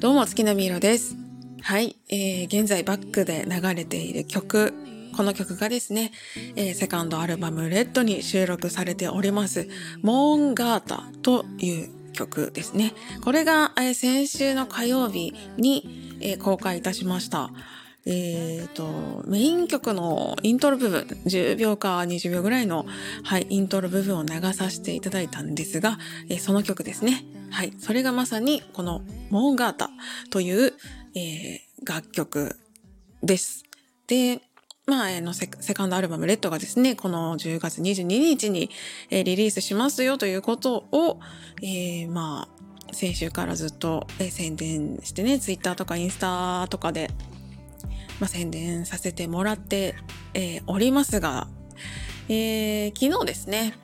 好きなミロです。はい、えー、現在バックで流れている曲、この曲がですね、えー、セカンドアルバムレッドに収録されております、モーンガータという曲ですね。これが、えー、先週の火曜日に、えー、公開いたしました。え、ー、と、メイン曲のイントロ部分、10秒か20秒ぐらいの、はい、イントロ部分を流させていただいたんですが、えー、その曲ですね。はい、それがまさにこのモーガータという、えー、楽曲です。で、まあ、あのセ、セカンドアルバムレッドがですね、この10月22日に、えー、リリースしますよということを、えー、まあ、先週からずっと、えー、宣伝してね、ツイッターとかインスタとかでまあ、宣伝させてもらって、え、おりますが、え、昨日ですね、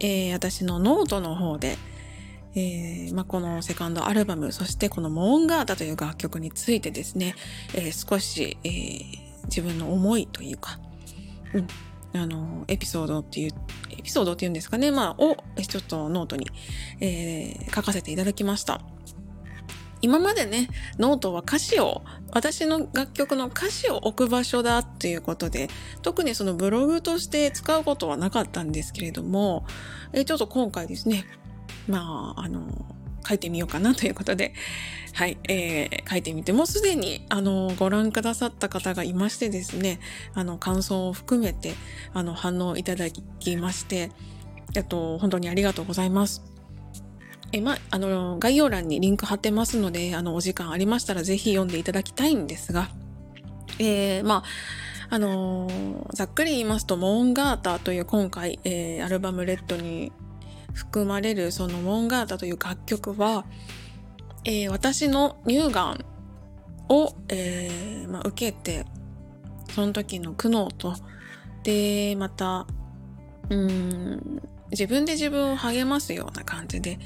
え、私のノートの方で、えーまあ、このセカンドアルバム、そしてこのモーンガータという楽曲についてですね、えー、少し、えー、自分の思いというか、うん、あの、エピソードっていう、エピソードっていうんですかね、まあ、をちょっとノートに、えー、書かせていただきました。今までね、ノートは歌詞を、私の楽曲の歌詞を置く場所だっていうことで、特にそのブログとして使うことはなかったんですけれども、えちょっと今回ですね、まあ、あの、書いてみようかなということで、はい、えー、書いてみて、もうすでに、あの、ご覧くださった方がいましてですね、あの、感想を含めて、あの、反応いただきまして、えっと、本当にありがとうございます。え、ま、あの、概要欄にリンク貼ってますので、あの、お時間ありましたらぜひ読んでいただきたいんですが、えー、まあ、あのー、ざっくり言いますと、モーンガータという今回、えー、アルバムレッドに含まれるそのモンガータという楽曲は、えー、私の乳がんを、えーまあ、受けて、その時の苦悩と、で、また、うん、自分で自分を励ますような感じで、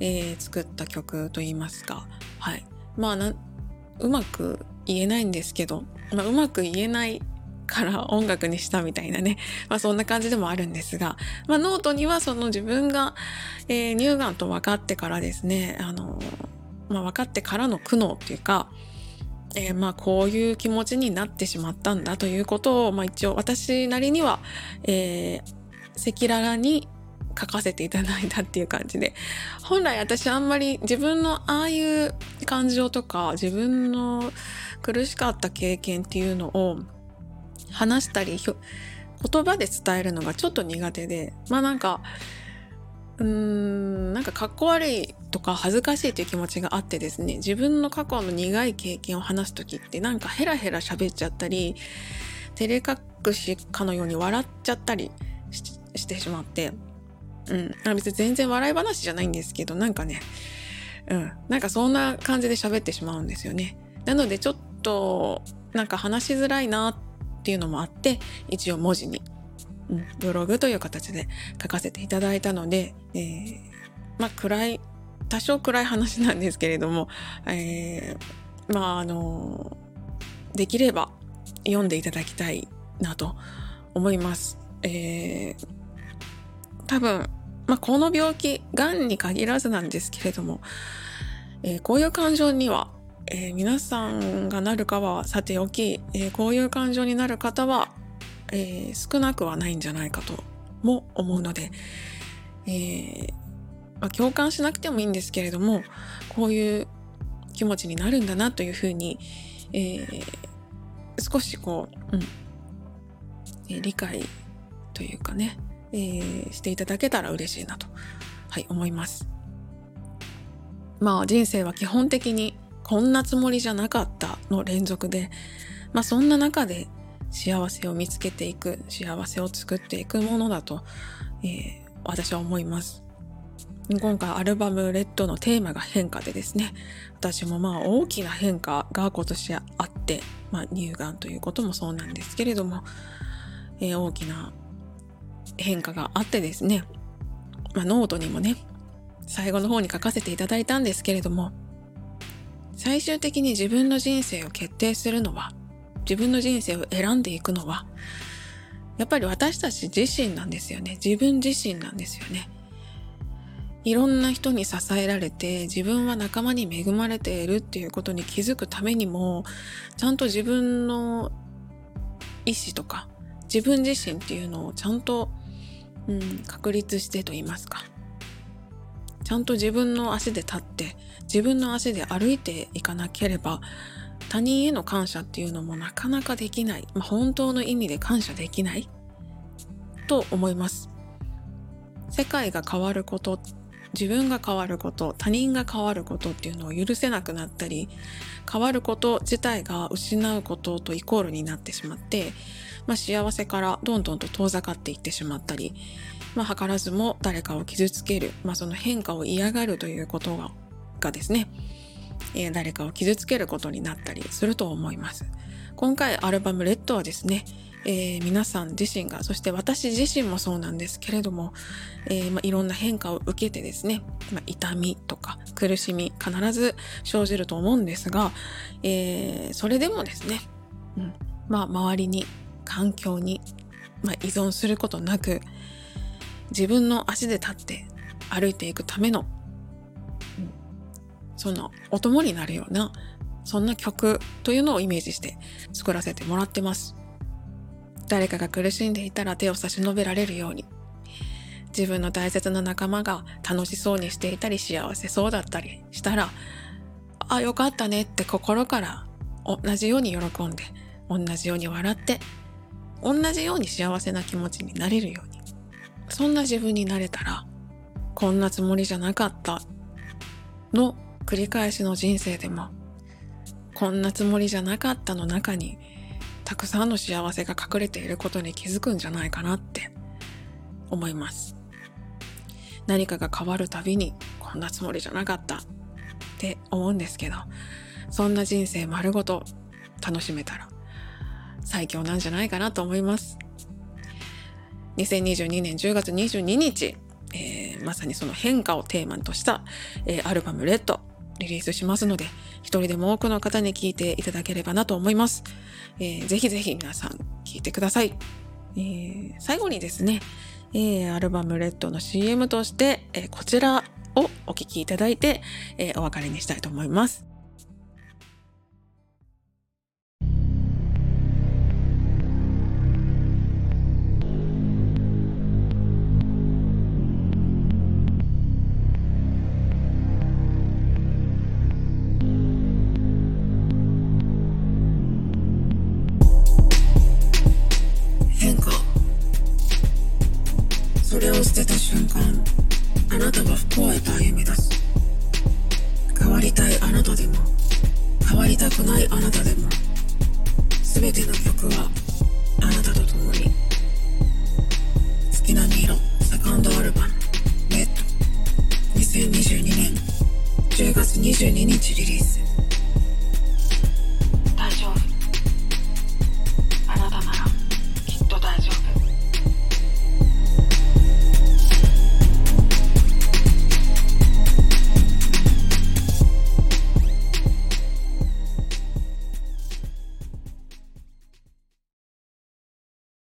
えー、作った曲といいますか、はい。まあ、うまく言えないんですけど、まあ、うまく言えないから音楽にしたみたいなね、まあそんな感じでもあるんですが、まあノートにはその自分が、えー、乳がんと分かってからですね、あの、まあ分かってからの苦悩っていうか、えー、まあこういう気持ちになってしまったんだということを、まあ一応私なりには、えー、赤裸々に書かせていただいたっていう感じで。本来私あんまり自分のああいう感情とか自分の苦しかった経験っていうのを話したり言葉で伝えるのがちょっと苦手でまあなんかうーんなんかかっこ悪いとか恥ずかしいという気持ちがあってですね自分の過去の苦い経験を話す時ってなんかヘラヘラ喋っちゃったり照れ隠しかのように笑っちゃったりしてしまってうん。別に全然笑い話じゃないんですけど、なんかね、うん。なんかそんな感じで喋ってしまうんですよね。なのでちょっと、なんか話しづらいなっっていうのもあって、一応文字に、うん、ブログという形で書かせていただいたので、えー、まあ暗い、多少暗い話なんですけれども、えー、まああの、できれば読んでいただきたいなと思います。えー多分、まあ、この病気、癌に限らずなんですけれども、えー、こういう感情には、えー、皆さんがなるかはさておき、えー、こういう感情になる方は、え少なくはないんじゃないかとも思うので、えまあ、共感しなくてもいいんですけれども、こういう気持ちになるんだなというふうに、え少しこう、うん、え理解というかね、え、していただけたら嬉しいなと、はい、思います。まあ人生は基本的にこんなつもりじゃなかったの連続で、まあそんな中で幸せを見つけていく、幸せを作っていくものだと、えー、私は思います。今回アルバム Red のテーマが変化でですね、私もまあ大きな変化が今年あって、まあ乳がんということもそうなんですけれども、えー、大きな変化があってですね、まあ、ノートにもね、最後の方に書かせていただいたんですけれども、最終的に自分の人生を決定するのは、自分の人生を選んでいくのは、やっぱり私たち自身なんですよね。自分自身なんですよね。いろんな人に支えられて自分は仲間に恵まれているっていうことに気づくためにもちゃんと自分の意思とか自分自身っていうのをちゃんと、うん、確立してと言いますかちゃんと自分の足で立って自分の足で歩いていかなければ他人への感謝っていうのもなかなかできない、まあ、本当の意味で感謝できない。と思います。世界が変わること自分が変わること他人が変わることっていうのを許せなくなったり変わること自体が失うこととイコールになってしまって、まあ、幸せからどんどんと遠ざかっていってしまったり、まあ、図らずも誰かを傷つける、まあ、その変化を嫌がるということががですね、えー、誰かを傷つけることになったりすると思います。今回アルバムレッドはですね、えー、皆さん自身が、そして私自身もそうなんですけれども、えー、まあ、いろんな変化を受けてですね、まあ、痛みとか苦しみ必ず生じると思うんですが、えー、それでもですね、うん、まあ、周りに、環境に、まあ、依存することなく、自分の足で立って歩いていくための、そのお供になるような、そんな曲というのをイメージして作らせてもらってます。誰かが苦しんでいたら手を差し伸べられるように。自分の大切な仲間が楽しそうにしていたり幸せそうだったりしたら、あ、よかったねって心から同じように喜んで、同じように笑って、同じように幸せな気持ちになれるように。そんな自分になれたら、こんなつもりじゃなかったの繰り返しの人生でも、こんなつもりじゃなかったの中にたくさんの幸せが隠れていることに気づくんじゃないかなって思います。何かが変わるたびにこんなつもりじゃなかったって思うんですけど、そんな人生丸ごと楽しめたら最強なんじゃないかなと思います。2022年10月22日、えー、まさにその変化をテーマとした、えー、アルバムレッドリリースしますので、一人でも多くの方に聞いていただければなと思います。えー、ぜひぜひ皆さん聞いてください。えー、最後にですね、えー、アルバムレッドの CM として、えー、こちらをお聴きいただいて、えー、お別れにしたいと思います。を捨てた瞬間あなたは不幸へと歩み出す。変わりたいあなたでも変わりたくないあなたでも全ての曲はあなたと共に。月並み色セカンドアルバム「レッド。2022年10月22日リリース。